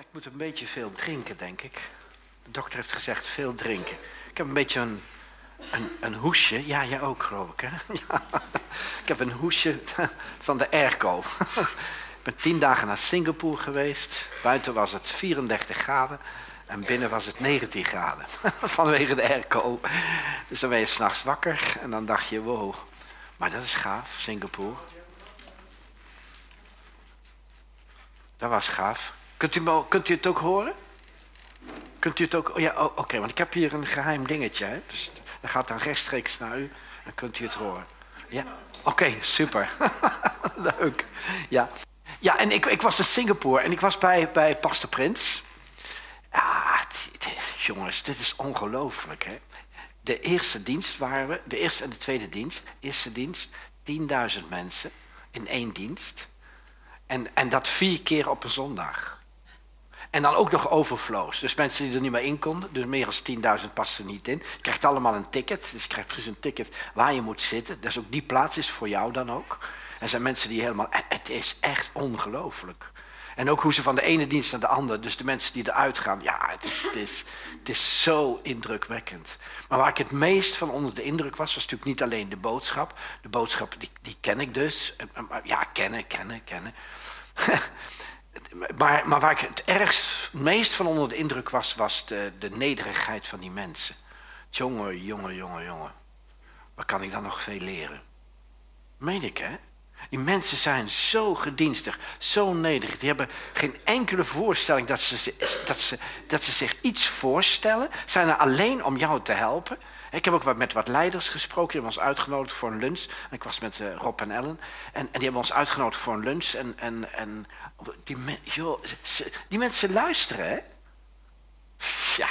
Ik moet een beetje veel drinken, denk ik. De dokter heeft gezegd veel drinken. Ik heb een beetje een, een, een hoesje. Ja, jij ook, geloof ik, hè? Ik heb een hoesje van de airco. Ik ben tien dagen naar Singapore geweest. Buiten was het 34 graden. En binnen was het 19 graden. Vanwege de airco. Dus dan ben je s'nachts wakker. En dan dacht je, wow. Maar dat is gaaf, Singapore. Dat was gaaf. Kunt u, kunt u het ook horen? Kunt u het ook... Oh ja, oh, oké, want ik heb hier een geheim dingetje. Hè? Dus dat gaat dan rechtstreeks naar u. Dan kunt u het horen. Ja, oké, super. Leuk. Ja, ja en ik, ik was in Singapore en ik was bij, bij Pastor Prins. Jongens, dit is ongelooflijk, hè. De eerste dienst waren we, de eerste en de tweede dienst. Eerste dienst, 10.000 mensen in één dienst. En, en dat vier keer op een zondag. En dan ook nog overflows. Dus mensen die er niet meer in konden. Dus meer dan 10.000 passen niet in. Je krijgt allemaal een ticket. Dus je krijgt precies een ticket waar je moet zitten. Dus ook die plaats is voor jou dan ook. Er zijn mensen die helemaal... Het is echt ongelooflijk. En ook hoe ze van de ene dienst naar de andere, dus de mensen die eruit gaan, ja, het is, het is, het is zo indrukwekkend. Maar waar ik het meest van onder de indruk was, was natuurlijk niet alleen de boodschap. De boodschap, die, die ken ik dus. Ja, kennen, kennen, kennen. maar, maar waar ik het ergst, meest van onder de indruk was, was de, de nederigheid van die mensen. Jongen, jongen, jongen, jongen. Waar kan ik dan nog veel leren? Meen ik, hè? Die mensen zijn zo gedienstig, zo nederig. Die hebben geen enkele voorstelling dat ze, dat ze, dat ze zich iets voorstellen. Zijn er alleen om jou te helpen. Ik heb ook wat met wat leiders gesproken. Die hebben ons uitgenodigd voor een lunch. En ik was met uh, Rob en Ellen. En, en, die hebben ons uitgenodigd voor een lunch. En, en, en die, die mensen luisteren, hè? Ja,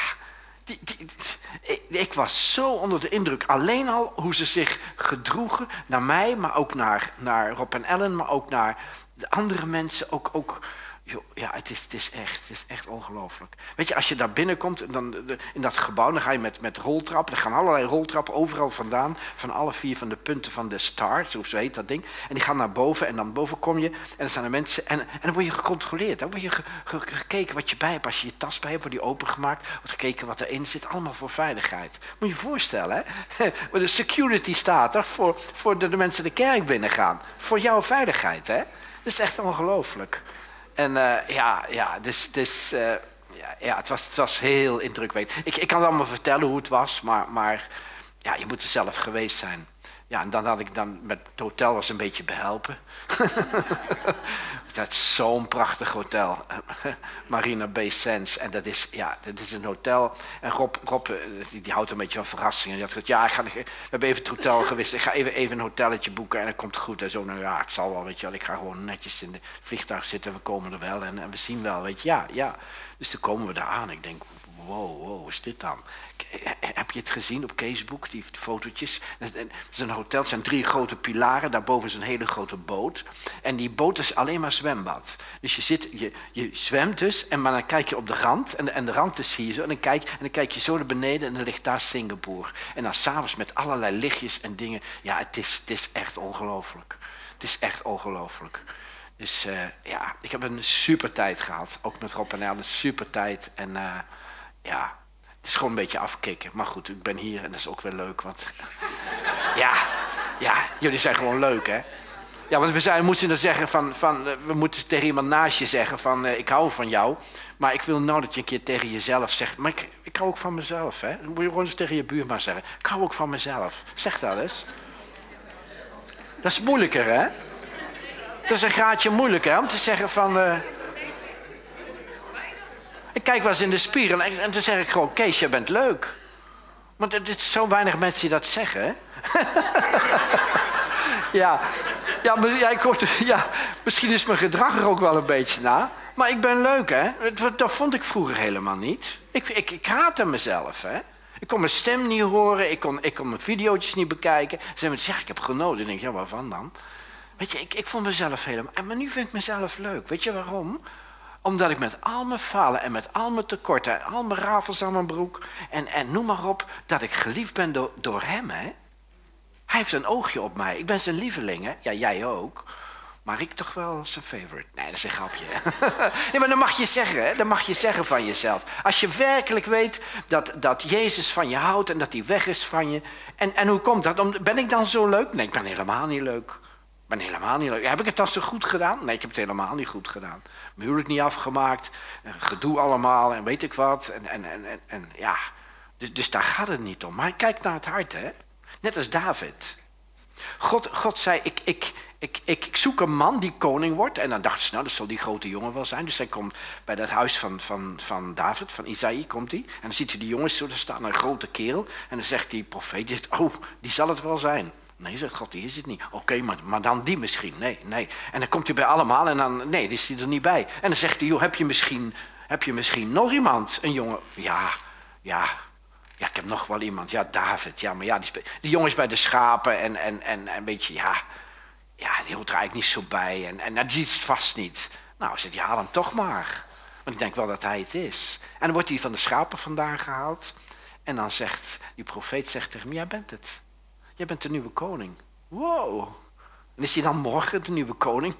die, ik, ik, was zo onder de indruk. Alleen al hoe ze zich gedroegen naar mij, maar ook naar, naar Rob en Ellen, maar ook naar de andere mensen. Ook, ook ja, het is, het is echt, het is echt ongelooflijk. Weet je, als je daar binnenkomt, dan, in dat gebouw, dan ga je met, met roltrappen. Er gaan allerlei roltrappen overal vandaan, van alle vier van de punten van de start, of zo heet dat ding. En die gaan naar boven en dan boven kom je en dan staan er mensen. En, en dan word je gecontroleerd. Dan word je gekeken wat je bij hebt. Als je je tas bij hebt, wordt die opengemaakt. Wordt gekeken wat erin zit. Allemaal voor veiligheid. Moet je je voorstellen, hè? de security staat er voor, voor de, de mensen de kerk binnengaan. Voor jouw veiligheid, hè? Dat is echt ongelooflijk. En uh, ja, ja, dus, dus uh, ja, het, was, het was heel indrukwekkend. Ik, ik kan allemaal vertellen hoe het was, maar, maar ja, je moet er zelf geweest zijn. Ja, en dan had ik dan met het hotel was een beetje behelpen. dat is zo'n prachtig hotel. Marina Bay Sands. En dat is, ja, dat is een hotel. En Rob, Rob eh, die, die houdt een beetje van verrassingen. Die had gezegd, ja, ik ga, we hebben even het hotel geweest. Ik ga even, even een hotelletje boeken en dat komt goed. En zo, nou ja, het zal wel, weet je wel. Ik ga gewoon netjes in het vliegtuig zitten. We komen er wel en, en we zien wel, weet je. Ja, ja. Dus dan komen we daar aan. Ik denk, wow, wow, is dit dan? Heb je het gezien op Facebook, die fotootjes? Het is een hotel, het zijn drie grote pilaren, daarboven is een hele grote boot. En die boot is alleen maar zwembad. Dus je, zit, je, je zwemt dus, en maar dan kijk je op de rand, en de, en de rand is hier zo, en dan, kijk, en dan kijk je zo naar beneden en dan ligt daar Singapore. En dan s'avonds met allerlei lichtjes en dingen. Ja, het is, het is echt ongelooflijk. Het is echt ongelooflijk. Dus uh, ja, ik heb een super tijd gehad. Ook met Rob en El, een super tijd. En ja, het is gewoon een beetje afkicken. Maar goed, ik ben hier en dat is ook weer leuk. Want ja, ja, jullie zijn gewoon leuk, hè? Ja, want we, zijn, we moeten dan zeggen van, van, eh, we moeten tegen iemand naast je zeggen van, uh, ik hou van jou. Maar ik wil nou dat je een keer tegen jezelf zegt, maar ik, ik hou ook van mezelf, hè? Dan moet je gewoon eens tegen je buurman zeggen, ik hou ook van mezelf. Zeg dat eens. Dat is moeilijker, hè? Dat is een graadje moeilijker, hè? Om te zeggen van... Uh, ik kijk wel eens in de spiegel en, en dan zeg ik gewoon: Kees, je bent leuk. Want er zijn zo weinig mensen die dat zeggen. Ja, ja, maar, ja, ja, misschien is mijn gedrag er ook wel een beetje na. Maar ik ben leuk, hè? Dat vond ik vroeger helemaal niet. Ik, ik, ik haatte mezelf, hè? Ik kon mijn stem niet horen, ik kon, ik kon mijn video's niet bekijken. Ze hebben ik heb genoten. Ik denk, ja, waarvan dan? Weet je, ik, ik vond mezelf helemaal... Maar nu vind ik mezelf leuk. Weet je waarom? Omdat ik met al mijn falen en met al mijn tekorten en al mijn rafels aan mijn broek en, en noem maar op, dat ik geliefd ben door, door hem. Hè? Hij heeft een oogje op mij. Ik ben zijn lieveling, hè? Ja, jij ook. maar ik toch wel zijn favorite. Nee, dat is een grapje. nee, maar dan mag je zeggen, hè? dan mag je zeggen van jezelf. Als je werkelijk weet dat, dat Jezus van je houdt en dat hij weg is van je. En, en hoe komt dat? Ben ik dan zo leuk? Nee, ik ben helemaal niet leuk. Ben helemaal niet leuk. Heb ik het dan zo goed gedaan? Nee, ik heb het helemaal niet goed gedaan. Mijn huwelijk niet afgemaakt. Gedoe allemaal en weet ik wat. En, en, en, en, ja, dus, dus daar gaat het niet om. Maar kijk naar het hart, hè. Net als David. God, God zei, ik, ik, ik, ik, zoek een man die koning wordt. En dan dacht ze, nou, dat zal die grote jongen wel zijn. Dus hij komt bij dat huis van, van, van David, van Isaïe, komt hij. En dan ziet hij die jongens zo, staan een grote kerel. En dan zegt die profeet, oh, die zal het wel zijn. Nee, zegt God, die is het niet. Oké, maar, maar dan die misschien. Nee, nee. En dan komt hij bij allemaal en dan, nee, die is hij er niet bij. En dan zegt hij, joh, heb je misschien, heb je misschien nog iemand? Een jongen, ja, ja, ja, ik heb nog wel iemand. Ja, David. Ja, maar ja, die, die jongen is bij de schapen en, en, en, en een beetje, ja, ja, die hoort er eigenlijk niet zo bij. En, en dat ziet het vast niet. Nou, zegt hij, haal hem toch maar. Want ik denk wel dat hij het is. En dan wordt hij van de schapen vandaan gehaald. En dan zegt die profeet zegt tegen jij bent het. Jij bent de nieuwe koning. Wow. En is hij dan morgen de nieuwe koning?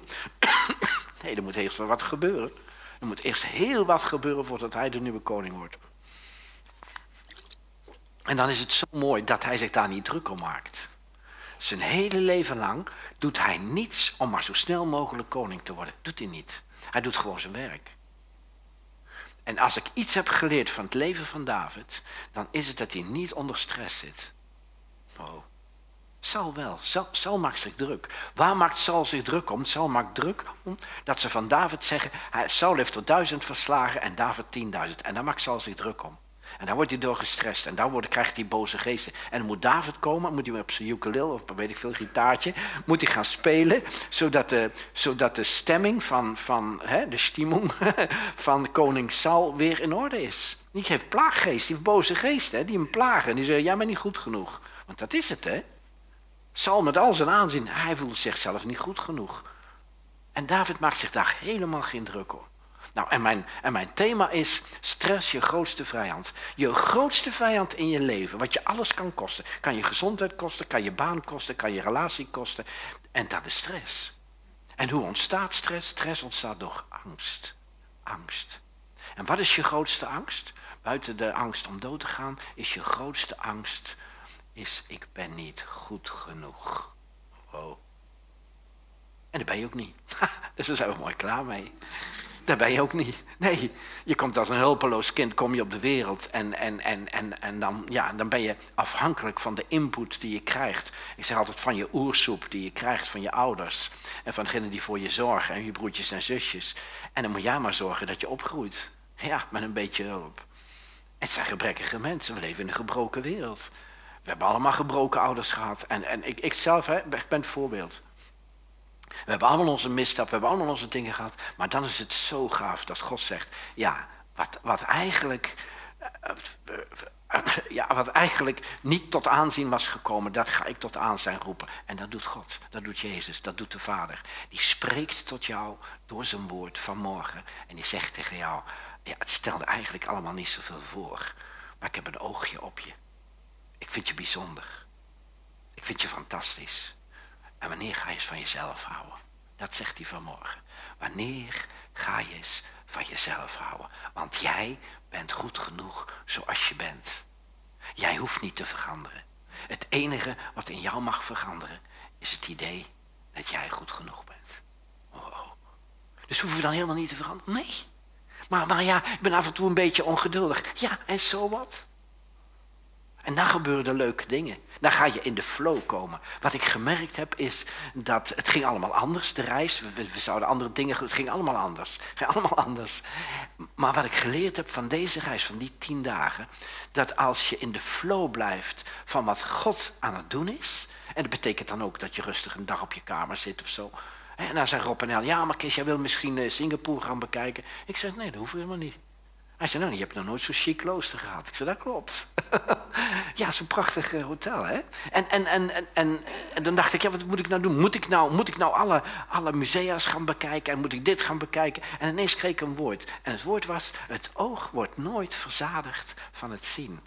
nee, er moet eerst wat gebeuren. Er moet eerst heel wat gebeuren voordat hij de nieuwe koning wordt. En dan is het zo mooi dat hij zich daar niet druk om maakt. Zijn hele leven lang doet hij niets om maar zo snel mogelijk koning te worden. Doet hij niet. Hij doet gewoon zijn werk. En als ik iets heb geleerd van het leven van David, dan is het dat hij niet onder stress zit. Oh. Saul wel. Saul, Saul, maakt zich druk. Waar maakt Saul zich druk om? Saul maakt druk om dat ze van David zeggen... Saul heeft er duizend verslagen en David tienduizend. En daar maakt Saul zich druk om. En daar wordt hij door gestrest. En daar krijgt hij boze geesten. En dan moet David komen, moet hij op zijn ukulele of weet ik veel, gitaartje, moet hij gaan spelen, zodat de, zodat de stemming van, van hè, de stimmung van koning Saul weer in orde is. Die heeft plaaggeest, die heeft boze geesten, die hem plagen. En die zeggen, jij bent niet goed genoeg. Want dat is het, hè. Saul met al zijn aanzien, hij voelt zichzelf niet goed genoeg. En David maakt zich daar helemaal geen druk om. Nou, en mijn, en mijn thema is stress je grootste vijand. Je grootste vijand in je leven, wat je alles kan kosten. Kan je gezondheid kosten, kan je baan kosten, kan je relatie kosten. En dat is stress. En hoe ontstaat stress? Stress ontstaat door angst. Angst. En wat is je grootste angst? Buiten de angst om dood te gaan, is je grootste angst, is ik ben niet goed genoeg. Oh. En daar ben je ook niet. dus daar zijn we mooi klaar mee. Daar ben je ook niet. Nee, je komt als een hulpeloos kind kom je op de wereld en, en, en, en, en dan, ja, dan ben je afhankelijk van de input die je krijgt. Ik zeg altijd van je oersoep die je krijgt van je ouders en van degenen die voor je zorgen en je broertjes en zusjes. En dan moet jij maar zorgen dat je opgroeit. Ja, met een beetje hulp. Het zijn gebrekkige mensen, we leven in een gebroken wereld. We hebben allemaal gebroken ouders gehad. En, en ik, ik zelf hè, ben het voorbeeld. We hebben allemaal onze misstap, we hebben allemaal onze dingen gehad. Maar dan is het zo gaaf dat God zegt, ja, wat, wat eigenlijk... Eh, ja, wat eigenlijk niet tot aanzien was gekomen, dat ga ik tot aanzien roepen. En dat doet God, dat doet Jezus, dat doet de Vader. Die spreekt tot jou door zijn woord vanmorgen. En die zegt tegen jou, ja, het stelde eigenlijk allemaal niet zoveel voor. Maar ik heb een oogje op je. Ik vind je bijzonder. Ik vind je fantastisch. En wanneer ga je eens van jezelf houden? Dat zegt hij vanmorgen. Wanneer ga je eens van jezelf houden? Want jij bent goed genoeg zoals je bent. Jij hoeft niet te veranderen. Het enige wat in jou mag veranderen is het idee dat jij goed genoeg bent. Oh. Dus hoeven we dan helemaal niet te veranderen? Nee. Maar, maar ja, ik ben af en toe een beetje ongeduldig. Ja, en zo wat? En dan gebeuren er leuke dingen. Dan ga je in de flow komen. Wat ik gemerkt heb is dat het ging allemaal anders, de reis. We, zouden andere dingen, het ging allemaal anders. Het ging allemaal anders. Maar wat ik geleerd heb van deze reis, van die tien dagen, dat als je in de flow blijft van wat God aan het doen is, en dat betekent dan ook dat je rustig een dag op je kamer zit of zo. En dan zei Rob en El, ja maar Kees, jij wil misschien eh, Singapore gaan bekijken. Ik zeg, nee, dat hoeft helemaal niet. Hij zei, nou, je hebt nog nooit zo'n chic klooster gehad. Ik zei, dat klopt. ja, zo'n prachtig eh, hotel, hè? En, en, en, en, en, dan dacht ik, ja, wat moet ik nou doen? Moet ik nou, moet ik nou alle, alle musea's gaan bekijken? En moet ik dit gaan bekijken? En ineens kreeg ik een woord. En het woord was, het oog wordt nooit verzadigd van het zien.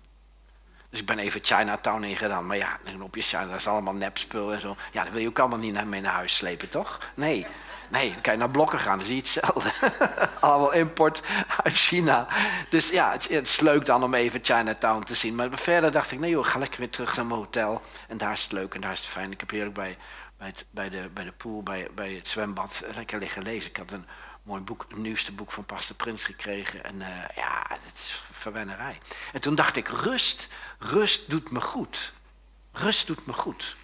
Dus ik ben even Chinatown ingegaan. Maar ja, op je China, dat is allemaal nepspul en zo. Ja, dat wil je ook allemaal niet mee naar huis slepen, toch? Nee. Nee, dan kan je naar blokken gaan, dan zie je hetzelfde. Allemaal import uit China. Dus ja, het, is leuk dan om even Chinatown te zien. Maar verder dacht ik, nee joh, ga lekker weer terug naar mijn hotel. En daar is het leuk en daar is het fijn. Ik heb heerlijk bij, bij, bij, de, bij de pool, bij, bij het zwembad, lekker liggen lezen. Ik had een mooi boek, nieuwste boek van Pastor Prins gekregen. En uh, ja, het is verwennerij. En toen dacht ik, rust, rust doet me goed. Rust doet me goed.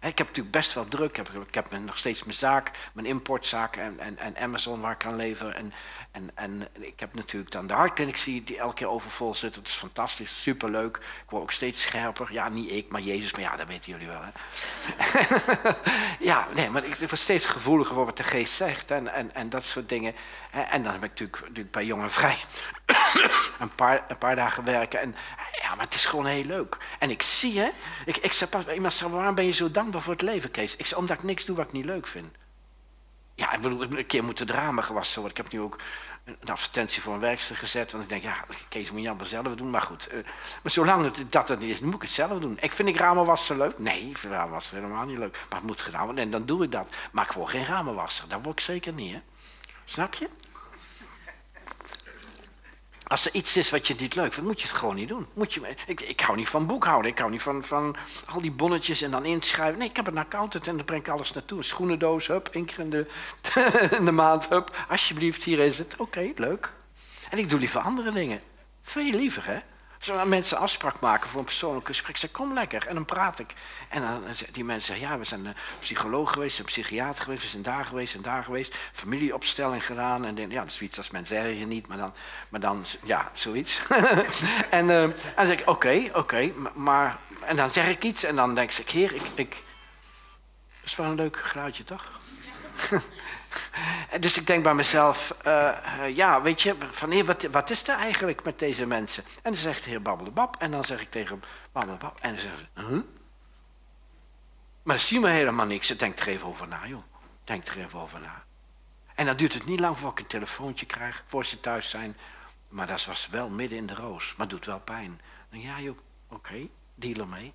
Ik heb natuurlijk best wel druk. Ik heb, nog steeds mijn zaak, mijn importzaak en, en, en Amazon waar ik kan leveren. En, en, en ik heb natuurlijk dan de hartkliniek die elke keer overvol zit. Dat is fantastisch, superleuk. Ik word ook steeds scherper. Ja, niet ik, maar Jezus. Maar ja, dat weten jullie wel. Hè? ja, nee, maar ik word steeds gevoeliger voor wat de geest zegt. En, en, en dat soort dingen. En dan heb ik natuurlijk, natuurlijk bij Jongen Vrij een, paar, een paar dagen werken. En ja, maar het is gewoon heel leuk. En ik zie, hè. Ik, ik pas, iemand zei, waarom ben je zo dankbaar voor het leven, Kees? Ik zei, omdat ik niks doe wat ik niet leuk vind. Ja, ik bedoel, een keer moeten drama gewassen worden. Ik heb nu ook een advertentie voor een werkster gezet. Want ik denk, ja, Kees moet je allemaal zelf doen. Maar goed, uh, maar zolang het, dat het niet is, moet ik het zelf doen. Ik vind ik ramenwasser leuk? Nee, ik vind ramenwasser helemaal niet leuk. Maar het moet gedaan worden en dan doe ik dat. Maar ik word geen ramenwasser. Dat word ik zeker niet, hè. Snap je? Als er iets is wat je niet leuk vindt, moet je het gewoon niet doen. Moet je, ik, ik hou niet van boekhouden. Ik hou niet van, van al die bonnetjes en dan inschrijven. Nee, ik heb een accountant en dan breng ik alles naartoe. Een schoenendoos, hup, één keer in de, in de maand, hup. Alsjeblieft, hier is het. Oké, leuk. En ik doe liever andere dingen. Veel liever, hè? Als mensen afspraak maken voor een persoonlijk gesprek, zeg kom lekker. En dan praat ik. En dan die mensen zeggen, ja, we zijn psycholoog geweest, een psychiater geweest, we zijn daar geweest en daar geweest. Familieopstelling gedaan. En dan, ja, dat is zoiets als mensen zeggen niet, maar dan, maar dan ja, zoiets. en, uh, en dan zeg ik, oké, oké, maar... En dan zeg ik iets en dan denk ik, heer, ik... ik dat is wel een leuk geluidje, toch? dus ik denk bij mezelf, uh, uh, ja, weet je, van, wat, wat is er eigenlijk met deze mensen? En dan zegt de heer Babbelebab en dan zeg ik tegen hem, Babbelebab, en dan zegt hij, huh? Maar dan zien we helemaal niks. Ik denk er even over na, joh. Denk er even over na. En dan duurt het niet lang voor ik een telefoontje krijg, voor ze thuis zijn. Maar dat was wel midden in de roos, maar doet wel pijn. Dan ja, joh, oké, deal ermee.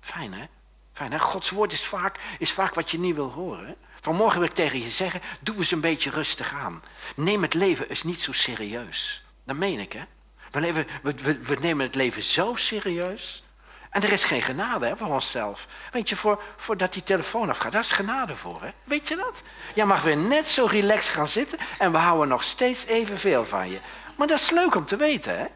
Fijn, hè? Fijn, hè? Gods woord is vaak, is vaak wat je niet wil horen, hè? Vanmorgen wil ik tegen je zeggen, doe eens een beetje rustig aan. Neem het leven eens niet zo serieus. Dat meen ik, hè? We, we, we, nemen het leven zo serieus. En er is geen genade hè, voor onszelf. Weet je, voor, voordat die telefoon afgaat, daar is genade voor. Hè? Weet je dat? Jij mag weer net zo relaxed gaan zitten en we houden nog steeds evenveel van je. Maar dat is leuk om te weten, hè?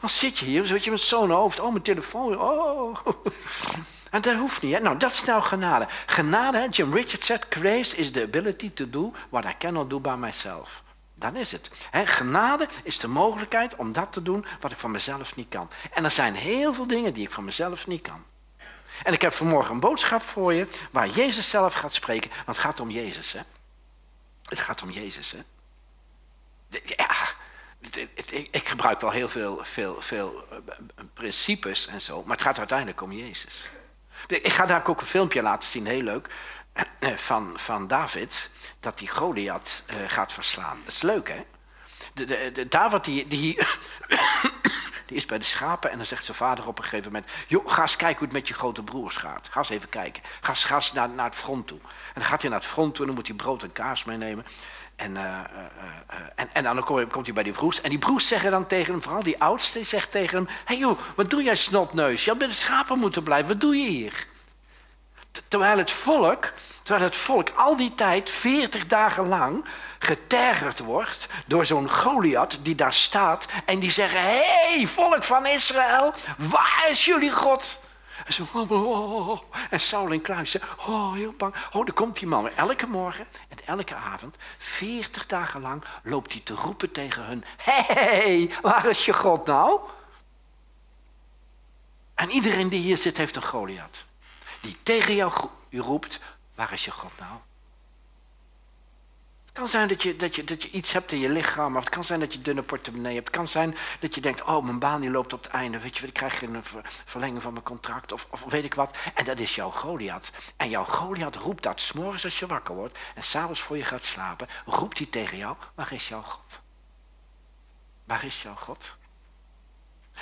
Dan zit je hier, zit je met zo'n hoofd. Oh, mijn telefoon. Oh. En dat hoeft niet. Nou, dat is nou genade. Genade, Jim Richards zegt, grace is the ability to do what I cannot do by myself. Dat is het. He, genade is de mogelijkheid om dat te doen wat ik van mezelf niet kan. En er zijn heel veel dingen die ik van mezelf niet kan. En ik heb vanmorgen een boodschap voor je waar Jezus zelf gaat spreken. Want het gaat om Jezus, hè. Het gaat om Jezus, hè. Ja, ik gebruik wel heel veel, veel, veel eh, principes en zo, maar het gaat uiteindelijk om Jezus. Ik ga daar ook een filmpje laten zien, heel leuk, eh, van, van David, dat die Goliath uh, gaat verslaan. Dat is leuk, hè? De, de David die, die, die is bij de schapen en dan zegt zijn vader op een gegeven moment... joh, ga eens kijken hoe het met je grote broers gaat. Ga eens even kijken. Ga eens, ga eens naar, naar het front toe. En dan gaat hij naar het front toe en dan moet hij brood en kaas meenemen. En, uh, uh, uh, en, en dan komt hij bij die broers. En die broers zeggen dan tegen hem, vooral die oudste, zegt tegen hem... Hé hey joh, wat doe jij snotneus? Je had bij de schapen moeten blijven. Wat doe je hier? Terwijl het volk, terwijl het volk al die tijd, 40 dagen lang, getergerd wordt door zo'n Goliath die daar staat. En die zeggen, hé hey, volk van Israël, waar is jullie God? En zo, oh, oh, oh, En Saul en Kluis, oh, heel bang. Oh, daar komt die man. Elke morgen en elke avond, 40 dagen lang, loopt hij te roepen tegen hun. Hé, hey, waar is je God nou? En iedereen die hier zit, heeft een Goliath. Die tegen jou roept, waar is je God nou? Het kan zijn dat je, dat, je, dat je iets hebt in je lichaam. Of het kan zijn dat je dunne portemonnee hebt. Het kan zijn dat je denkt, oh mijn baan die loopt op het einde. Weet je, ik krijg geen verlenging van mijn contract. Of, of weet ik wat. En dat is jouw Goliath. En jouw Goliath roept dat s'morgens als je wakker wordt. En s'avonds voor je gaat slapen. Roept hij tegen jou, waar is jouw God? Waar is jouw God?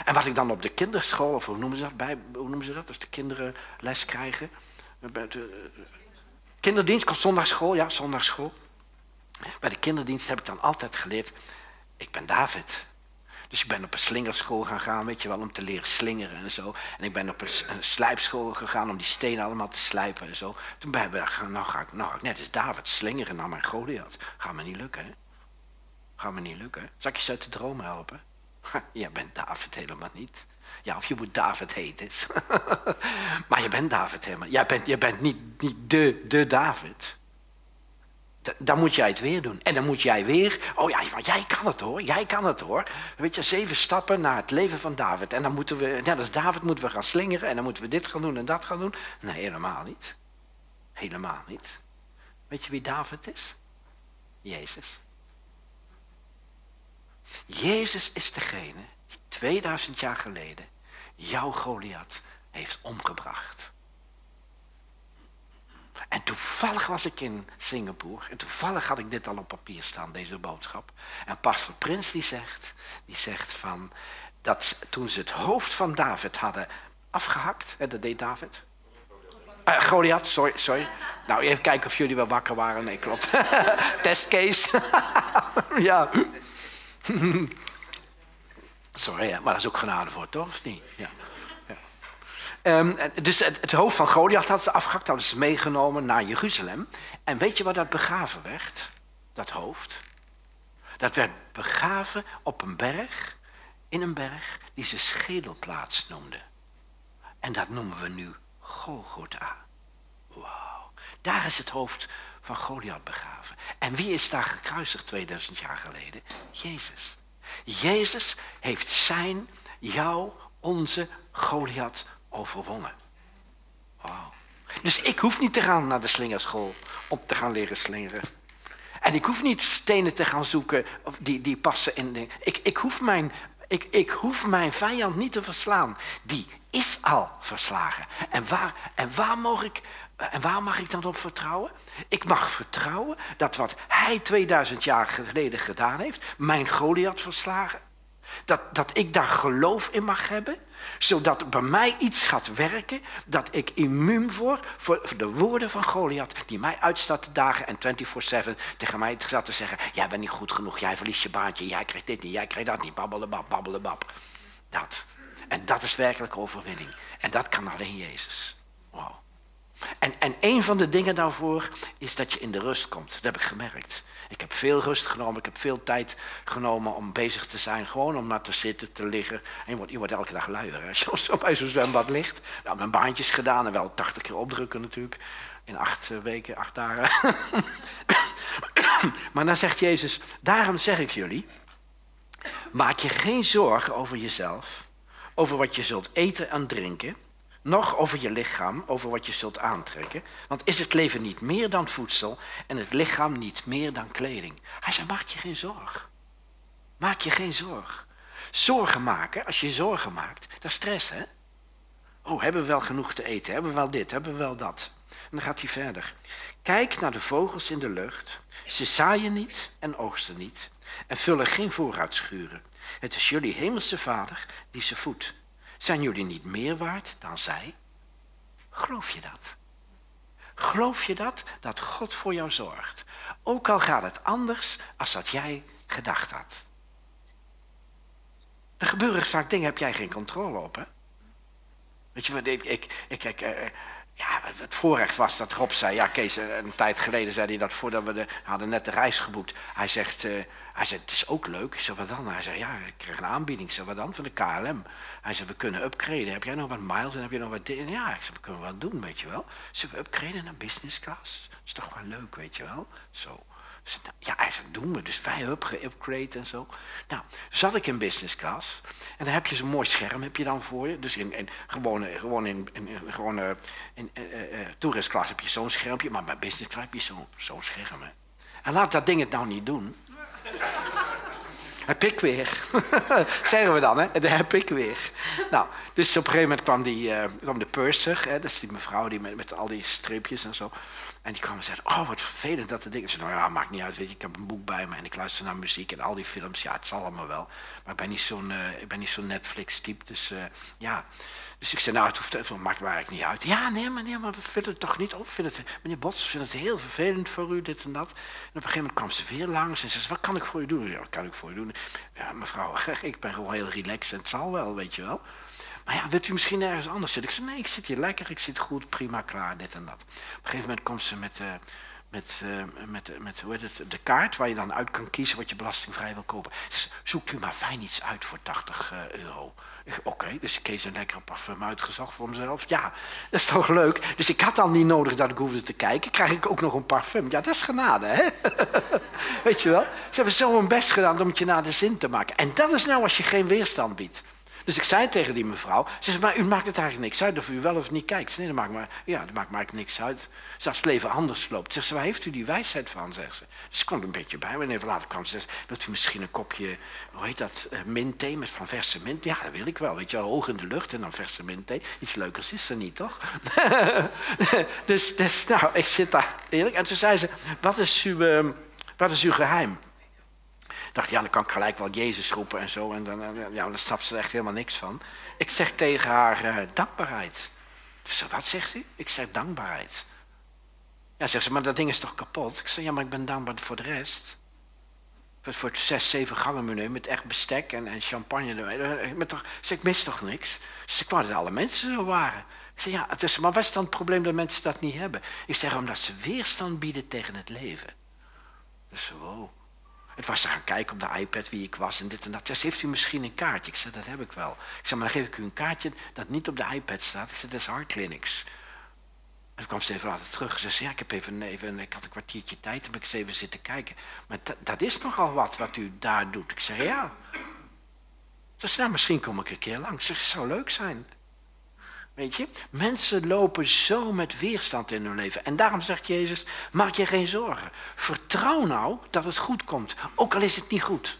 En wat ik dan op de kinderschool, of hoe noemen ze dat, bij, hoe noemen ze dat als de kinderen les krijgen? Kinderdienst, zondagschool, ja, zondagschool Bij de kinderdienst heb ik dan altijd geleerd, ik ben David. Dus ik ben op een slingerschool gaan gaan, weet je wel, om te leren slingeren en zo. En ik ben op een, slijpschool gegaan om die stenen allemaal te slijpen en zo. Toen ben ik nou ga ik, nou ga ik net als David slingeren naar mijn Goliath. Gaat me niet lukken, hè? Gaat me niet lukken. Zal ik je uit de droom helpen? Jij bent David helemaal niet. Ja, of je moet David heten. maar je bent David helemaal. Jij bent, je bent niet, niet de, de David dan moet jij het weer doen. En dan moet jij weer, oh ja, jij kan het hoor, jij kan het hoor. Weet je, zeven stappen naar het leven van David. En dan moeten we, net als David, moeten we gaan slingeren en dan moeten we dit gaan doen en dat gaan doen. Nee, helemaal niet. Helemaal niet. Weet je wie David is? Jezus. Jezus is degene die 2000 jaar geleden jouw Goliath heeft omgebracht. En toevallig was ik in Singapore en toevallig had ik dit al op papier staan, deze boodschap. En pastor Prins die zegt, die zegt van, dat toen ze het hoofd van David hadden afgehakt, dat deed David. Uh, Goliath, sorry, sorry. Nou, even kijken of jullie wel wakker waren. Nee, klopt. Testcase. ja. sorry, maar dat is ook genade voor, toch? Of niet? Ja. Um, dus het, hoofd van Goliath hadden ze afgehakt, hadden ze meegenomen naar Jeruzalem. En weet je waar dat begraven werd? Dat hoofd. Dat werd begraven op een berg, in een berg die ze schedelplaats noemden. En dat noemen we nu Golgotha. Wauw. Daar is het hoofd van Goliath begraven. En wie is daar gekruisigd 2000 jaar geleden? Jezus. Jezus heeft zijn, jou, onze Goliath overwonnen. Dus ik hoef niet te gaan naar de slingerschool om te gaan leren slingeren. En ik hoef niet stenen te gaan zoeken die, die passen in. Ik, ik, hoef mijn, ik, ik hoef mijn vijand niet te verslaan. Die is al verslagen. En waar, en waar, mag, ik, en waar mag ik dan op vertrouwen? Ik mag vertrouwen dat wat hij 2000 jaar geleden gedaan heeft... mijn Goliath verslagen. Dat, dat ik daar geloof in mag hebben zodat bij mij iets gaat werken dat ik immuun word voor, de woorden van Goliath die mij uitstaat te dagen en 24-7 tegen mij zat te zeggen, jij bent niet goed genoeg, jij verliest je baantje, jij krijgt dit niet, jij krijgt dat niet, babbelebab, babbelebab. Dat. En dat is werkelijk overwinning. En dat kan alleen Jezus. Wow. En, en een van de dingen daarvoor is dat je in de rust komt. Dat heb ik gemerkt. Ik heb veel rust genomen, ik heb veel tijd genomen om bezig te zijn. Gewoon om naar te zitten, te liggen. En je wordt, je wordt elke dag luier. Je zo bij zo'n zwembad ligt. Nou, mijn baantjes gedaan en wel 80 keer opdrukken natuurlijk. In acht eh, weken, acht dagen. maar dan zegt Jezus, daarom zeg ik jullie. Maak je geen zorgen over jezelf. Over wat je zult eten en drinken nog over je lichaam, over wat je zult aantrekken. Want is het leven niet meer dan voedsel en het lichaam niet meer dan kleding? Hij zei, maak je geen zorg. Maak je geen zorg. Zorgen maken, als je zorgen maakt, dat is stress, hè? Oh, hebben we wel genoeg te eten? Hebben we wel dit? Hebben we wel dat? En dan gaat hij verder. Kijk naar de vogels in de lucht. Ze zaaien niet en oogsten niet en vullen geen voorraadschuren. Het is jullie hemelse vader die ze voedt. Zijn jullie niet meer waard dan zij? Geloof je dat? Geloof je dat? Dat God voor jou zorgt. Ook al gaat het anders als dat jij gedacht had. Er gebeuren vaak dingen, heb jij geen controle op, hè? Weet je wat, ik, ik, ik, ik uh, ja, het voorrecht was dat Rob zei, ja Kees, een tijd geleden zei hij dat voordat we de, hadden net de reis geboekt. Hij zegt, uh, hij zei, het is ook leuk. Ik zei, wat dan? Hij zei, ja, ik kreeg een aanbieding. Ik zei, wat dan? Van de KLM. Hij zei, we kunnen upgraden. Heb jij nog wat miles en heb je nog wat dingen? Ja, ik zei, we kunnen wat doen, weet je wel. Ze we upgraden naar business class? Dat is toch wel leuk, weet je wel? Zo. Nou, ja, hij zei, doen we. Dus wij geupgrade en zo. Nou, zat ik in business class. En dan heb je zo'n mooi scherm heb je dan voor je. Dus in, in, gewoon, in, in, uh, in uh, uh, tourist class heb je zo'n schermpje. Maar bij business class heb je zo'n zo scherm. Hè. En laat dat ding het nou niet doen. Heb ik weer. Zeggen we dan, hè? Heb ik weer. Nou, dus op een gegeven moment kwam, die, uh, kwam de Purser, hè, dat is die mevrouw die met, met al die streepjes en zo. En die kwam en zei, oh wat vervelend dat de ding. Ik zei, nou ja, maakt niet uit, weet je, ik heb een boek bij me en ik luister naar muziek en al die films. Ja, het zal allemaal wel. Maar ik ben niet zo'n uh, zo'n Netflix-type, dus uh, ja. Dus ik zei, nou, het, hoeft, het maakt eigenlijk niet uit. Ja, nee, meneer, maar we vinden het toch niet op. Het, meneer Bots, we vinden het heel vervelend voor u, dit en dat. En op een gegeven moment kwam ze weer langs en zei, wat kan ik voor u doen? Ja, wat kan ik voor u doen? Ja, mevrouw, ik ben gewoon heel relaxed en het zal wel, weet je wel. Maar ja, wilt u misschien ergens anders zitten? Ik zei, nee, ik zit hier lekker, ik zit goed, prima, klaar, dit en dat. Op een gegeven moment komt ze met, uh, met, uh, met, met hoe heet het, de kaart waar je dan uit kan kiezen wat je belastingvrij wil kopen. Dus zoekt u maar fijn iets uit voor 80 uh, euro. Oké, dus ik kees een lekkere parfum uitgezocht voor mezelf. Ja, dat is toch leuk. Dus ik had dan niet nodig dat ik hoefde te kijken. Krijg ik ook nog een parfum. Ja, dat is genade, hè? Weet je wel? Ze hebben zo hun best gedaan om het je naar de zin te maken. En dat is nou als je geen weerstand biedt. Dus ik zei tegen die mevrouw, ze maar u maakt het eigenlijk niks uit of u wel of niet kijkt. Nee, dat maakt maar, ja, dat maakt maar niks uit. Ze als het leven anders loopt. Zegt ze, waar heeft u die wijsheid van, zegt ze. Dus ze komt een beetje bij me en even later kwam ze zegt, wilt u misschien een kopje, hoe heet dat, uh, mintthee met van verse mint? Ja, dat wil ik wel, weet je wel, hoog in de lucht en dan verse mintthee. Iets leukers is er niet, toch? dus, dus, nou, ik zit daar eerlijk. En toen zei ze, wat is uw, uh, wat is uw geheim? Dacht, ja, dan kan ik gelijk wel Jezus roepen en zo. En dan, ja, dan snapt ze er echt helemaal niks van. Ik zeg tegen haar uh, dankbaarheid. Dus wat zegt u? Ik zeg dankbaarheid. Ja, zegt ze, maar dat ding is toch kapot? Ik zeg, ja, maar ik ben dankbaar voor de rest. Voor het zes, zeven gangen menu met echt bestek en, en champagne. Met toch, zeg, ik mis toch niks? Dus ik dat alle mensen zo waren. Ik zeg, ja, het is, maar wat is dan het probleem dat mensen dat niet hebben? Ik zeg, omdat ze weerstand bieden tegen het leven. Dus wow. Het was te gaan kijken op de iPad wie ik was en dit en dat. Dus heeft u misschien een kaartje? Ik zei, dat heb ik wel. Ik zei, maar dan geef ik u een kaartje dat niet op de iPad staat. Ik zei, dat is Heart Clinics. En toen kwam ze even later terug. Ze zei, ja, ik, heb even, even, ik had een kwartiertje tijd, heb ik eens even zitten kijken. Maar dat is nogal wat, wat u daar doet. Ik zei, ja. Ze zei, nou, misschien kom ik een keer langs. Ze zou leuk zijn. Weet je, mensen lopen zo met weerstand in hun leven. En daarom zegt Jezus, maak je geen zorgen. Vertrouw nou dat het goed komt, ook al is het niet goed.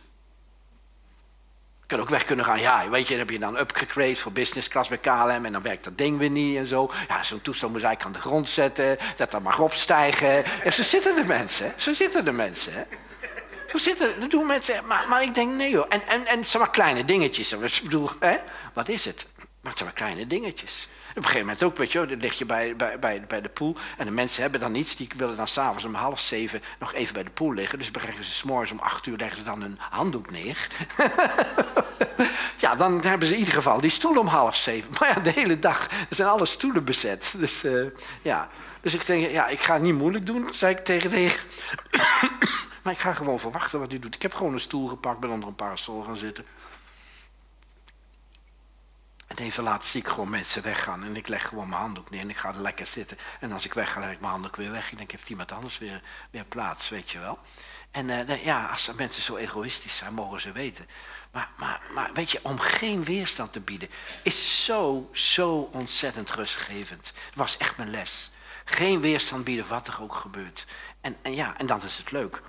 Je kan ook weg kunnen gaan, ja, weet je, dan heb je dan upgrade voor business class bij KLM en dan werkt dat ding weer niet en zo. Ja, zo'n toestel moet ik aan de grond zetten, dat dan maar opstijgen. En zo zitten de mensen, zo zitten de mensen. Zo zitten, dat doen mensen, maar, maar ik denk, nee hoor. En, en, en het maar kleine dingetjes, ik bedoel, hè? wat is het? Maar het zijn maar kleine dingetjes. Op een gegeven moment ook, weet je, dan lig je bij, bij, bij, de pool. En de mensen hebben dan niets, die willen dan s'avonds om half zeven nog even bij de pool liggen. Dus brengen ze s'morgens om acht uur, leggen ze dan een handdoek neer. ja, dan hebben ze in ieder geval die stoel om half zeven. Maar ja, de hele dag zijn alle stoelen bezet. Dus uh, ja, dus ik denk, ja, ik ga het niet moeilijk doen, zei ik tegen de maar ik ga gewoon verwachten wat u doet. Ik heb gewoon een stoel gepakt, ben onder een parasol gaan zitten. En even later zie ik gewoon mensen weggaan en ik leg gewoon mijn handdoek neer en ik ga er lekker zitten. En als ik weg ga, leg ik mijn handdoek weer weg. Ik denk, heeft iemand anders weer, weer plaats, weet je wel. En uh, ja, als mensen zo egoïstisch zijn, mogen ze weten. Maar, maar, maar weet je, om geen weerstand te bieden, is zo, zo ontzettend rustgevend. Het was echt mijn les. Geen weerstand bieden, wat er ook gebeurt. En, en ja, en dan is het leuk.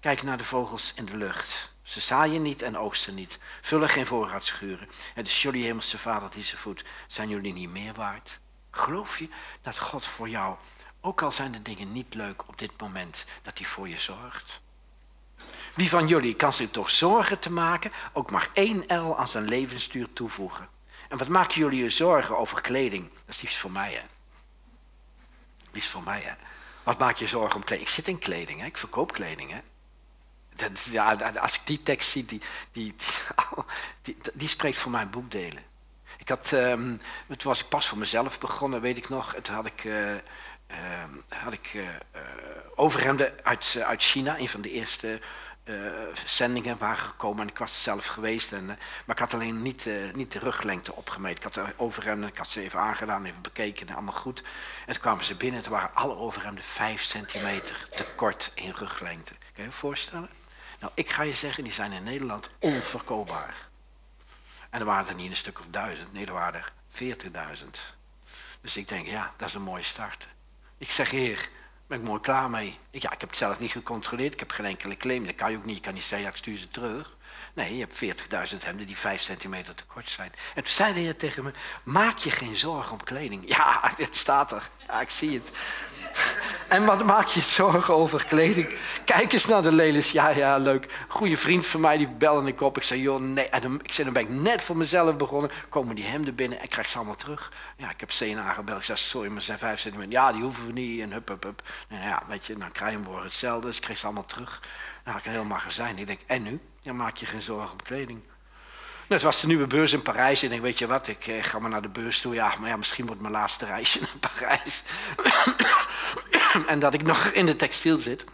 Kijk naar de vogels in de lucht. Ze zaaien niet en oogsten niet, vullen geen voorraadschuren. Het is jullie hemelse vader die ze voedt. Zijn jullie niet meer waard? Geloof je dat God voor jou, ook al zijn de dingen niet leuk op dit moment, dat hij voor je zorgt? Wie van jullie kan zich toch zorgen te maken, ook maar één L aan zijn levensduur toevoegen? En wat maken jullie je zorgen over kleding? Dat is iets voor mij, hè? Is voor mij, hè? Wat maak je zorgen om kleding? Ik zit in kleding, hè? Ik verkoop kleding, hè? Ja, als ik die tekst zie, die, die, die, die, spreekt voor mij boekdelen. Ik had, um, toen was ik pas voor mezelf begonnen, weet ik nog. Toen had ik, uh, had ik uh, overhemden uit, uit China, een van de eerste zendingen waren gekomen. En ik was zelf geweest, en, maar ik had alleen niet, niet de ruglengte opgemeten. Ik had de overhemden, ik had ze even aangedaan, even bekeken, en allemaal goed. En toen kwamen ze binnen, toen waren alle overhemden vijf centimeter te kort in ruglengte. Kan je je voorstellen? Nou, ik ga je zeggen, die zijn in Nederland onverkoopbaar. En er waren er niet een stuk of duizend, nee, er waren er veertigduizend. Dus ik denk, ja, dat is een mooie start. Ik zeg, heer, ben ik mooi klaar mee. Ik, ja, ik heb het zelf niet gecontroleerd, ik heb geen enkele claim. Dat kan je ook niet, je kan niet zeggen, ik stuur ze terug. Nee, je hebt 40.000 hemden die 5 centimeter te kort zijn. En toen zei de Heer tegen me, maak je geen zorgen om kleding. Ja, het staat er. Ja, ik zie het. En wat maak je zorgen over kleding? Kijk eens naar de lelies. Ja, ja, leuk. Goede vriend van mij, die belde ik op. Ik zei, joh, nee. En ik zei, dan ben ik net voor mezelf begonnen. Komen die hemden binnen en krijg ze allemaal terug. Ja, ik heb CNA gebeld. Ik zei, sorry, maar zijn vijf centimeter. Ja, die hoeven we niet. En hup, hup, hup. Nou ja, weet je, dan krijg je hem hetzelfde. Dus ik kreeg ze allemaal terug. Nou, ik een heel magazijn. Ik denk, en nu? Ja, maak je geen zorgen om kleding. Nou, het was de nieuwe beurs in Parijs. En ik weet je wat, ik eh, ga maar naar de beurs toe. Ja, maar ja, misschien wordt mijn laatste reisje naar Parijs. en dat ik nog in de textiel zit.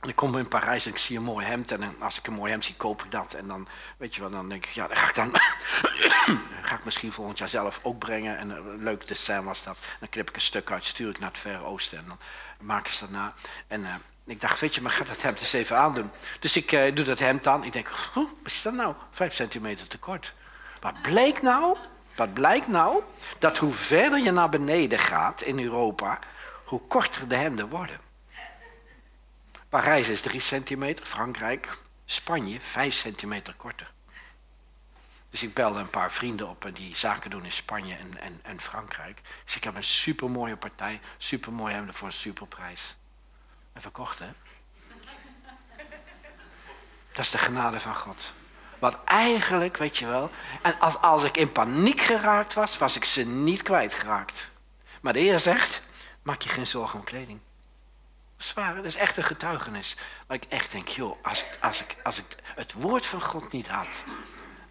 En ik kom in Parijs en ik zie een mooi hemd. En als ik een mooi hemd zie, koop ik dat. En dan, weet je wel, dan denk ik, ja, dan ga ik dan... ga ik misschien volgend jaar zelf ook brengen. En een leuk dessin was dat. Dan knip ik een stuk uit, stuur ik naar het Verre Oosten. En dan maken ze dat na. En uh, ik dacht, weet je, maar ga dat hemd eens even aandoen. Dus ik uh, doe dat hemd aan. Ik denk, wat is dat nou? Vijf centimeter te kort. Wat bleek nou? Wat blijkt nou? Dat hoe verder je naar beneden gaat in Europa, hoe korter de hemden worden. Parijs is 3 centimeter, Frankrijk, Spanje 5 centimeter korter. Dus ik belde een paar vrienden op die zaken doen in Spanje en, en, en Frankrijk. Dus ik heb een supermooie partij, supermooi hemden voor een superprijs. En verkocht, hè? Dat is de genade van God. Wat eigenlijk, weet je wel. En als, als ik in paniek geraakt was, was ik ze niet kwijtgeraakt. Maar de Heer zegt: maak je geen zorgen om kleding. Zwaar, dat is echt een getuigenis. Waar ik echt denk, joh, als als, ik, als ik het woord van God niet had,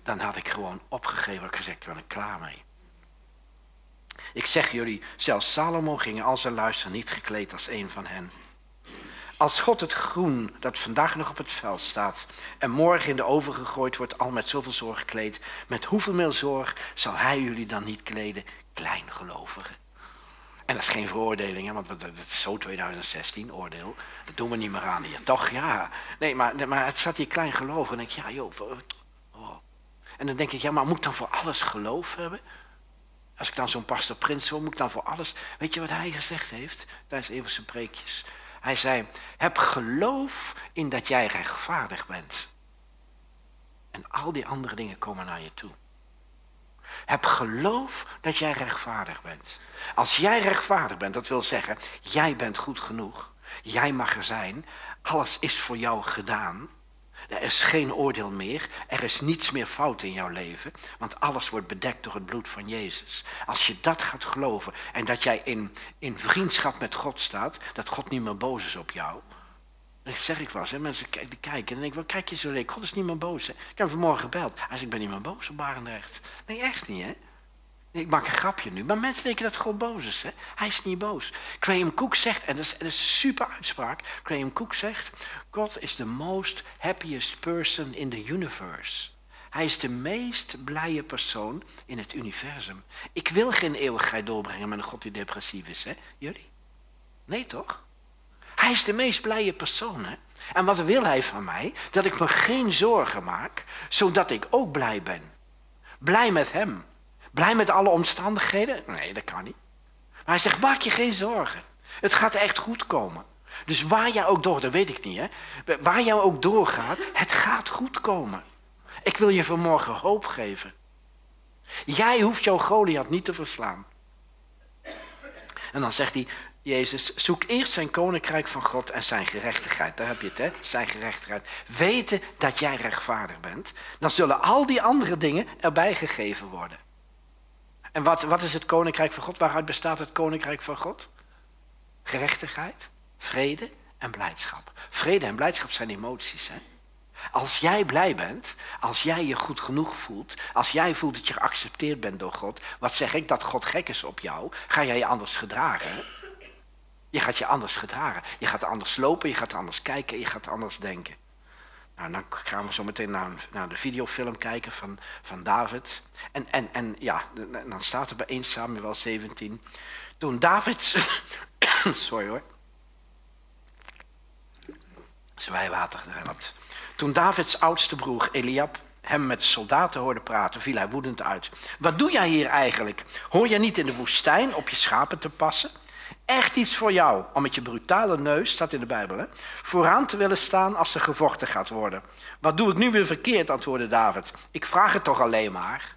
dan had ik gewoon opgegeven. Ik gezegd, ik ben klaar mee. Ik zeg jullie, zelfs Salomo ging al zijn luister niet gekleed als een van hen. Als God het groen dat vandaag nog op het veld staat en morgen in de oven gegooid wordt, al met zoveel zorg gekleed, met hoeveel meer zorg zal hij jullie dan niet kleden, kleingelovigen? En dat is geen veroordeling, hè, want dat is zo 2016, oordeel. Dat doen we niet meer aan hier. Toch, ja. Nee, maar, maar het staat hier klein geloof. En denk ik, ja joh. En dan denk ik, ja, maar moet ik dan voor alles geloof hebben? Als ik dan zo'n pastor Prins hoor, moet ik dan voor alles... Weet je wat hij gezegd heeft tijdens een van zijn preekjes? Hij zei, heb geloof in dat jij rechtvaardig bent. En al die andere dingen komen naar je toe. Heb geloof dat jij rechtvaardig bent. Als jij rechtvaardig bent, dat wil zeggen, jij bent goed genoeg. Jij mag er zijn. Alles is voor jou gedaan. Er is geen oordeel meer. Er is niets meer fout in jouw leven. Want alles wordt bedekt door het bloed van Jezus. Als je dat gaat geloven en dat jij in, in vriendschap met God staat, dat God niet meer boos is op jou. Dat zeg ik wel eens. Hè? Mensen kijken, en dan denk wat kijk je zo leuk? God is niet meer boos. Hè? Ik heb vanmorgen gebeld. Hij zegt, ik ben niet meer boos op Barendrecht. Nee, echt niet, hè? Ik maak een grapje nu, maar mensen denken dat God boos is. Hè? Hij is niet boos. Graham Cook zegt, en dat is, dat is een super uitspraak. Graham Cook zegt, God is the most happiest person in the universe. Hij is de meest blije persoon in het universum. Ik wil geen eeuwigheid doorbrengen met een God die depressief is. Hè? Jullie? Nee toch? Hij is de meest blije persoon. Hè? En wat wil hij van mij? Dat ik me geen zorgen maak, zodat ik ook blij ben. Blij met hem. Blij met alle omstandigheden? Nee, dat kan niet. Maar hij zegt, maak je geen zorgen. Het gaat echt goed komen. Dus waar jij ook door, dat weet ik niet, hè. Waar jij ook doorgaat, het gaat goed komen. Ik wil je vanmorgen hoop geven. Jij hoeft jouw Goliath niet te verslaan. En dan zegt hij, Jezus, zoek eerst zijn koninkrijk van God en zijn gerechtigheid. Daar heb je het, hè? Zijn gerechtigheid. Weten dat jij rechtvaardig bent. Dan zullen al die andere dingen erbij gegeven worden. En wat, wat is het koninkrijk van God? Waaruit bestaat het koninkrijk van God? Gerechtigheid, vrede en blijdschap. Vrede en blijdschap zijn emoties. Hè? Als jij blij bent, als jij je goed genoeg voelt, als jij voelt dat je geaccepteerd bent door God, wat zeg ik dat God gek is op jou, ga jij je anders gedragen. Je gaat je anders gedragen. Je gaat anders lopen, je gaat anders kijken, je gaat anders denken. Nou, dan gaan we zo meteen naar, naar de videofilm kijken van, van David. En, en, en ja, dan staat er bij 1 Samuel 17. Toen David... sorry hoor. Zwijwater helpt. Toen Davids oudste broer Eliab hem met de soldaten hoorde praten, viel hij woedend uit. Wat doe jij hier eigenlijk? Hoor je niet in de woestijn op je schapen te passen? Echt iets voor jou om met je brutale neus, staat in de Bijbel, hè, vooraan te willen staan als er gevochten gaat worden. Wat doe ik nu weer verkeerd, antwoordde David. Ik vraag het toch alleen maar.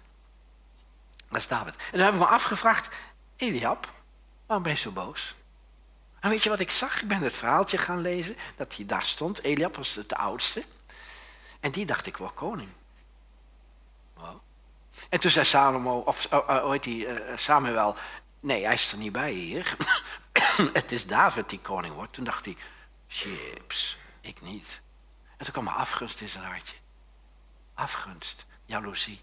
Dat is David. En dan hebben we me afgevraagd, Eliab, waarom ben je zo boos? En weet je wat ik zag? Ik ben het verhaaltje gaan lezen, dat hij daar stond. Eliab was de oudste. En die dacht, ik word koning. Wow. En toen zei Salomo, of heet die, uh, Samuel, nee, hij is er niet bij hier. het is David die koning wordt. Toen dacht hij, chips, ik niet. En toen kwam er afgunst in zijn hartje. Afgunst, jaloezie.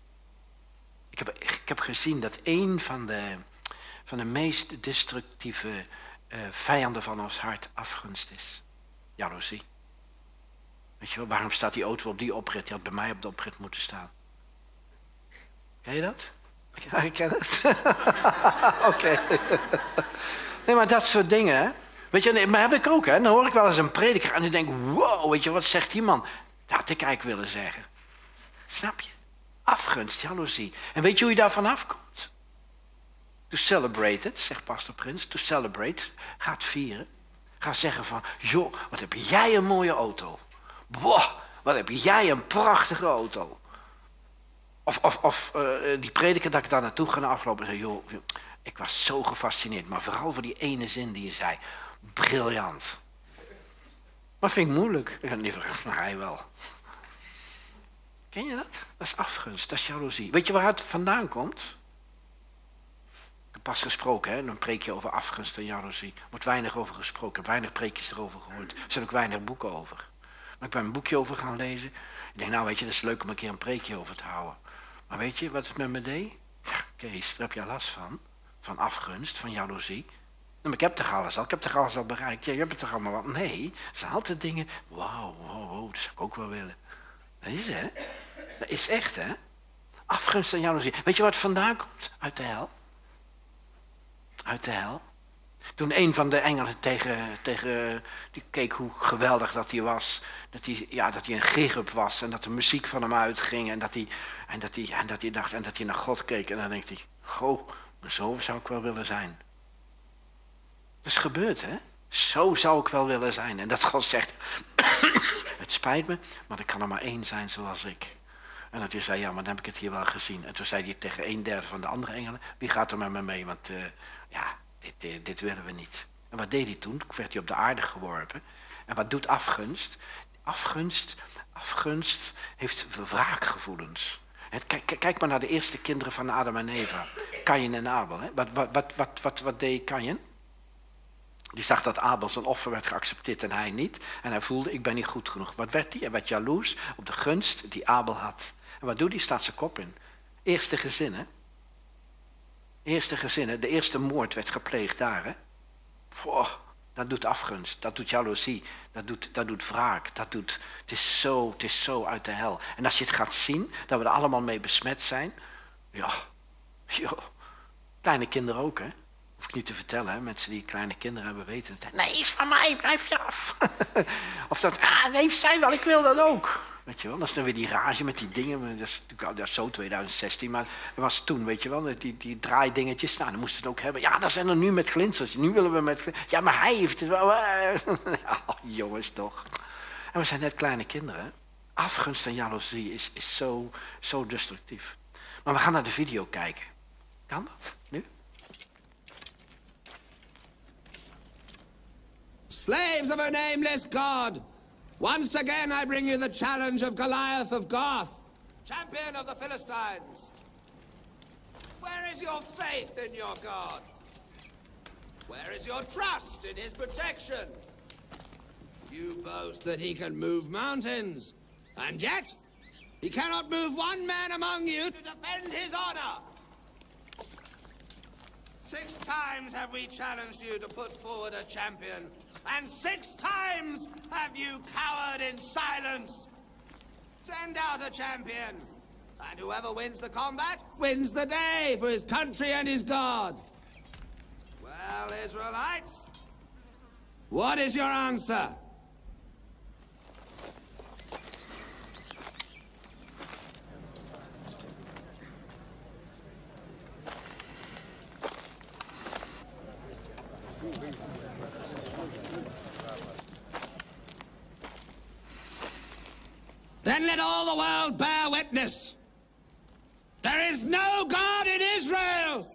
Ik heb, ik heb gezien dat een van de, van de meest destructieve uh, vijanden van ons hart afgunst is. Jaloezie. Weet je wel, waarom staat die auto op die oprit? Die had bij mij op de oprit moeten staan. Ken je dat? Ja, ik ken het. Oké. nee, maar dat soort dingen? Weet je, maar heb ik ook, hè? Dan hoor ik wel eens een prediker en dan denk ik, wow, weet je, wat zegt die man? Dat had ik eigenlijk willen zeggen. Snap je? Afgunst, jaloezie. En weet je hoe je daarvan afkomt? To celebrate it, zegt pastor Prins. To celebrate, ga het vieren. Ga zeggen van, joh, wat heb jij een mooie auto. Wow, wat heb jij een prachtige auto. Of, of, of uh, die prediker dat ik daar naartoe ga aflopen en zei, joh, ik was zo gefascineerd. Maar vooral voor die ene zin die je zei. Briljant. Maar vind ik moeilijk. Ik liever naar hij wel. Ken je dat? Dat is afgunst, dat is jaloezie. Weet je waar het vandaan komt? Pas gesproken, hè? dan preek je over afgunst en jaloezie. Er wordt weinig over gesproken, weinig preekjes erover gehoord. Er zijn ook weinig boeken over. Maar ik ben een boekje over gaan lezen. Ik denk, nou weet je, dat is leuk om een keer een preekje over te houden. Maar weet je wat het met me deed? Ja, Kees, daar heb je last van. Van afgunst, van jaloezie. Nou, ik heb toch alles al, ik heb toch alles al bereikt. Ja, je hebt het toch allemaal wat? Nee, het zijn altijd dingen, wauw, wow, wow, dat zou ik ook wel willen. Dat is hè? Dat is echt hè? Afgunst en jaloezie. Weet je het vandaan komt? Uit de hel. Uit de hel. Toen een van de engelen tegen, tegen die keek hoe geweldig dat hij was. Dat hij, ja, dat hij een gerub was en dat de muziek van hem uitging. En dat hij, en dat hij, en dat hij dacht, en dat hij naar God keek. En dan denkt hij, goh, zo zou ik wel willen zijn. Dat is gebeurd, hè? Zo zou ik wel willen zijn. En dat God zegt, het spijt me, maar er kan er maar één zijn zoals ik. En dat hij zei, ja, maar dan heb ik het hier wel gezien. En toen zei hij tegen een derde van de andere engelen, wie gaat er met me mee? Want uh, ja, dit, eh, dit, willen we niet. En wat deed hij toen? Werd hij op de aarde geworpen. En wat doet afgunst? Afgunst, afgunst heeft wraakgevoelens. Kijk, kijk maar naar de eerste kinderen van Adam en Eva. Kain en Abel. Hè? Wat, wat, wat, wat, wat, deed Kain? Die zag dat Abel zijn offer werd geaccepteerd en hij niet. En hij voelde, ik ben niet goed genoeg. Wat werd hij? Hij werd jaloers op de gunst die Abel had. En wat doet hij? Staat zijn kop in. Eerste gezin? Eerste gezin, hè? De eerste moord werd gepleegd daar, hè? dat doet afgunst, dat doet jaloezie, dat doet, dat doet wraak. Dat doet, het, is zo, het is zo uit de hel. En als je het gaat zien, dat we er allemaal mee besmet zijn. Ja, joh. Kleine kinderen ook, hè? Hoef ik niet te vertellen, hè? mensen die kleine kinderen hebben weten het. Nee, is van mij, blijf je af. of dat, ah nee, zij wel, ik wil dat ook. Weet je wel, dat is dan weer die rage met die dingen. Dat is, dat zo 2016, maar dat was toen, weet je wel, die, die draaidingetjes. Nou, dan moesten het ook hebben. Ja, dat zijn er nu met glinsters. Nu willen we met Ja, maar hij heeft het wel. oh, jongens, toch. En we zijn net kleine kinderen. Afgunst en jaloezie is, is zo, zo destructief. Maar we gaan naar de video kijken. Kan dat, nu? Slaves of a nameless God! Once again I bring you the challenge of Goliath of Gath, champion of the Philistines. Where is your faith in your God? Where is your trust in his protection? You boast that he can move mountains, and yet he cannot move one man among you to defend his honor. Six times have we challenged you to put forward a champion and six times have you cowered in silence. Send out a champion, and whoever wins the combat wins the day for his country and his God. Well, Israelites, what is your answer? Then let all the world bear witness. There is no God in Israel!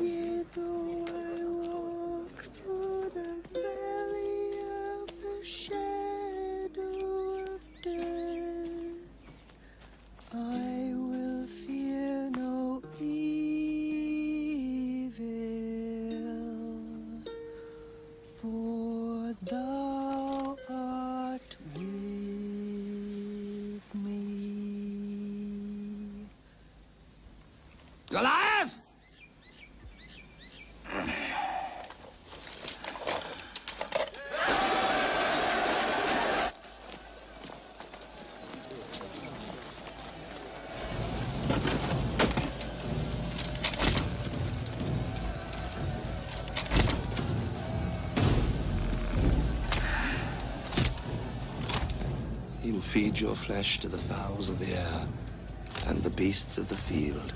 Yea, though I walk through the valley feed your flesh to the fowls of the air and the beasts of the field.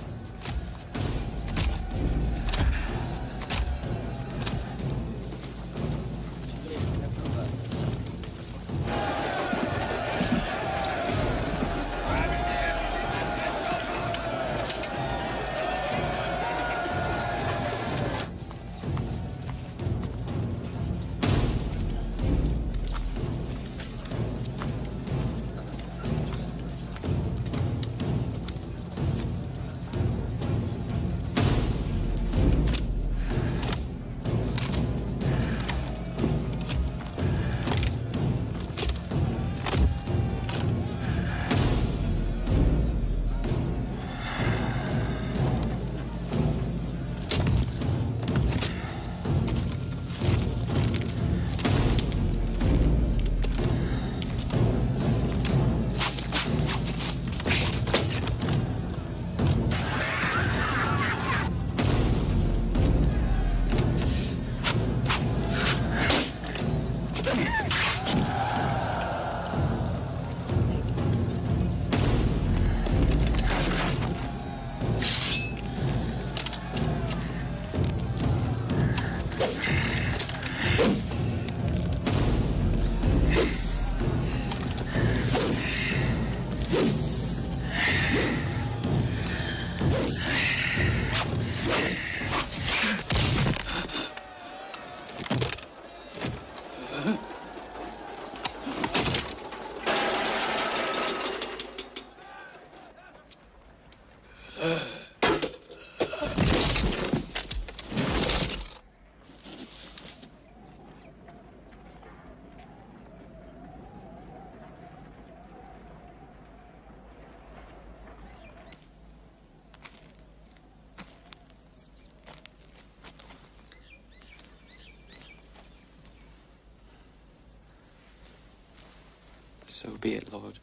Be it, Lord.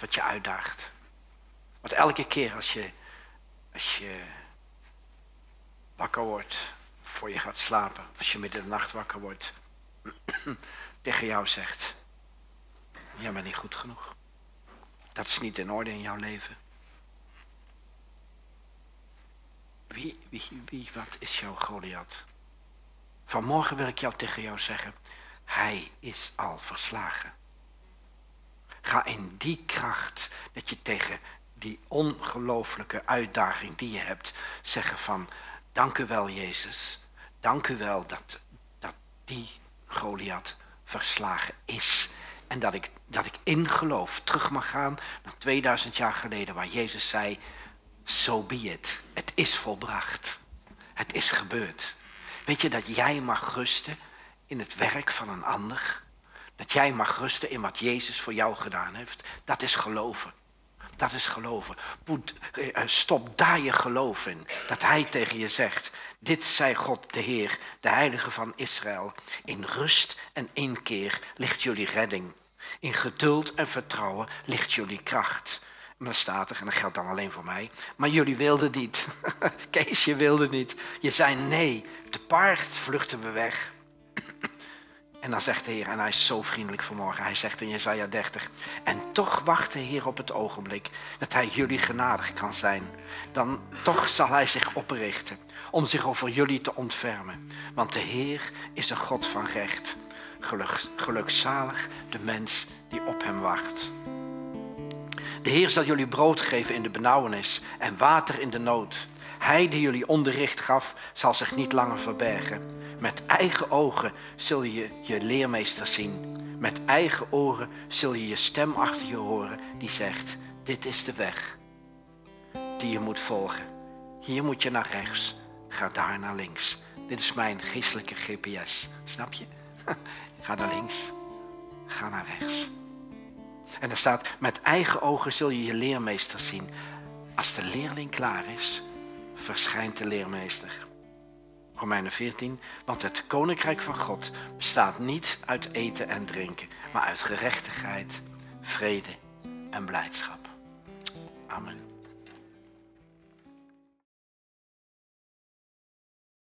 Wat je uitdaagt? Want elke keer als je, als je wakker wordt, voor je gaat slapen, als je midden de nacht wakker wordt, tegen jou zegt, jij bent niet goed genoeg. Dat is niet in orde in jouw leven. Wie, wie, wie, wat is jouw Goliath? Vanmorgen wil ik jou tegen jou zeggen, hij is al verslagen. Ga in die kracht dat je tegen die ongelooflijke uitdaging die je hebt, zeggen van, dank u wel Jezus, dank u wel dat, dat die Goliath verslagen is. En dat ik, dat ik in geloof terug mag gaan naar 2000 jaar geleden waar Jezus zei, so be it. Het is volbracht. Het is gebeurd. Weet je dat jij mag rusten in het werk van een ander? Dat jij mag rusten in wat Jezus voor jou gedaan heeft? Dat is geloven. Dat is geloven. Eh, eh, Stop daar je geloof in. Dat hij tegen je zegt. Dit zei God de Heer, de Heilige van Israël. In rust en inkeer ligt jullie redding. In geduld en vertrouwen ligt jullie kracht. En dan staat er, en dat geldt dan alleen voor mij. Maar jullie wilden niet. Kees, je wilde niet. Je zei nee. Te paard vluchten we weg. En dan zegt de Heer, en hij is zo vriendelijk vanmorgen, hij zegt in Jesaja 30, en toch wacht de Heer op het ogenblik dat hij jullie genadig kan zijn. Dan toch zal hij zich oprichten om zich over jullie te ontfermen. Want de Heer is een God van recht. Geluk, gelukzalig de mens die op hem wacht. De Heer zal jullie brood geven in de benauwenis en water in de nood. Hij die jullie onderricht gaf, zal zich niet langer verbergen. Met eigen ogen zul je je leermeester zien. Met eigen oren zul je je stem achter je horen die zegt, dit is de weg die je moet volgen. Hier moet je naar rechts, ga daar naar links. Dit is mijn geestelijke GPS, snap je? Ga naar links, ga naar rechts. En er staat, met eigen ogen zul je je leermeester zien. Als de leerling klaar is, verschijnt de leermeester. Romeinen 14, want het koninkrijk van God bestaat niet uit eten en drinken, maar uit gerechtigheid, vrede en blijdschap. Amen.